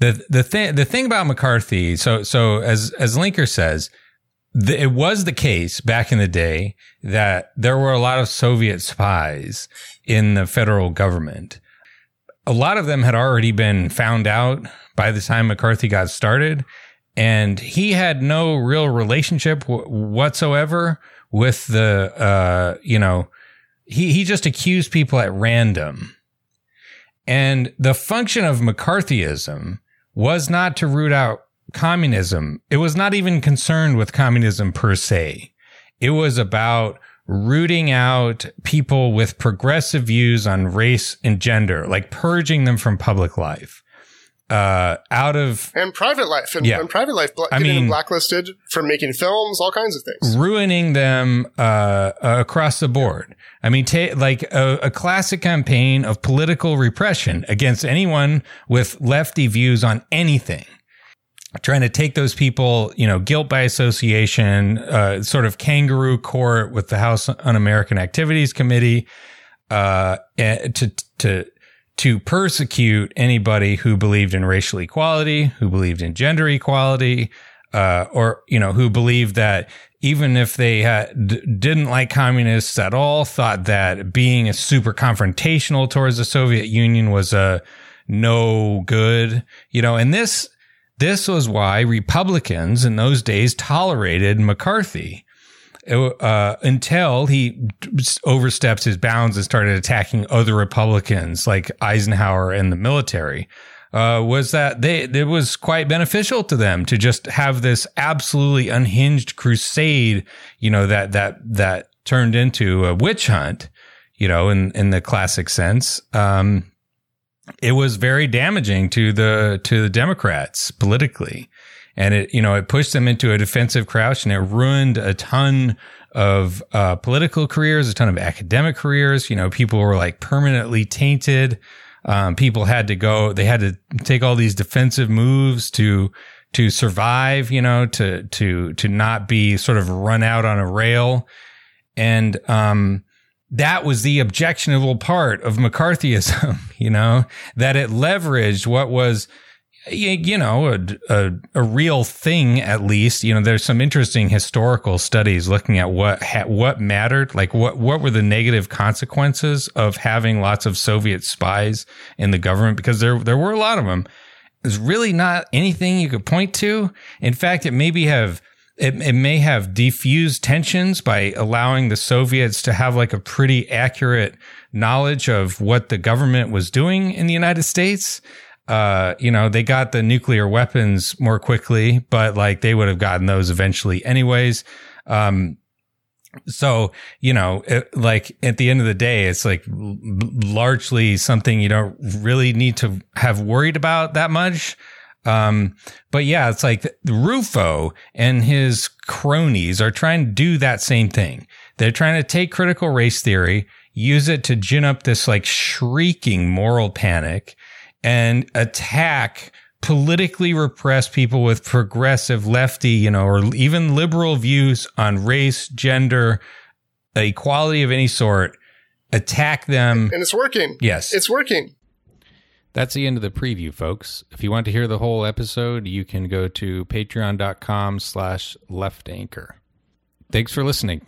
the the thing the thing about McCarthy, so so as as Linker says, the, it was the case back in the day that there were a lot of Soviet spies in the federal government. A lot of them had already been found out by the time McCarthy got started, and he had no real relationship w- whatsoever with the uh, you know he he just accused people at random. And the function of McCarthyism was not to root out communism. It was not even concerned with communism per se. It was about rooting out people with progressive views on race and gender, like purging them from public life. Uh, out of and private life and, Yeah. and private life, bla- I getting mean- blacklisted from making films, all kinds of things. ruining them uh, uh, across the board. I mean, ta- like a, a classic campaign of political repression against anyone with lefty views on anything. Trying to take those people, you know, guilt by association, uh, sort of kangaroo court with the House Un-American Activities Committee, uh, eh, to to to persecute anybody who believed in racial equality, who believed in gender equality, uh, or you know, who believed that even if they had, d- didn't like communists at all, thought that being a super confrontational towards the Soviet Union was a no good, you know, and this this was why Republicans in those days tolerated McCarthy uh, until he overstepped his bounds and started attacking other Republicans like Eisenhower and the military. Uh, was that they it was quite beneficial to them to just have this absolutely unhinged crusade, you know that that that turned into a witch hunt, you know, in in the classic sense. Um, it was very damaging to the to the Democrats politically, and it you know it pushed them into a defensive crouch, and it ruined a ton of uh, political careers, a ton of academic careers. You know, people were like permanently tainted. Um, people had to go; they had to take all these defensive moves to to survive. You know, to to to not be sort of run out on a rail, and um, that was the objectionable part of McCarthyism, you know, that it leveraged what was, you know, a, a, a real thing at least. You know, there's some interesting historical studies looking at what ha- what mattered, like what what were the negative consequences of having lots of Soviet spies in the government because there there were a lot of them. There's really not anything you could point to. In fact, it maybe have it, it may have defused tensions by allowing the Soviets to have like a pretty accurate knowledge of what the government was doing in the United States. Uh, you know, they got the nuclear weapons more quickly, but like they would have gotten those eventually anyways. Um, so, you know, it, like at the end of the day, it's like l- largely something you don't really need to have worried about that much. Um, but yeah, it's like Rufo and his cronies are trying to do that same thing. They're trying to take critical race theory, use it to gin up this like shrieking moral panic and attack politically repressed people with progressive lefty, you know, or even liberal views on race, gender, equality of any sort, attack them. And it's working. Yes. It's working. That's the end of the preview, folks. If you want to hear the whole episode, you can go to patreon.com slash left anchor. Thanks for listening.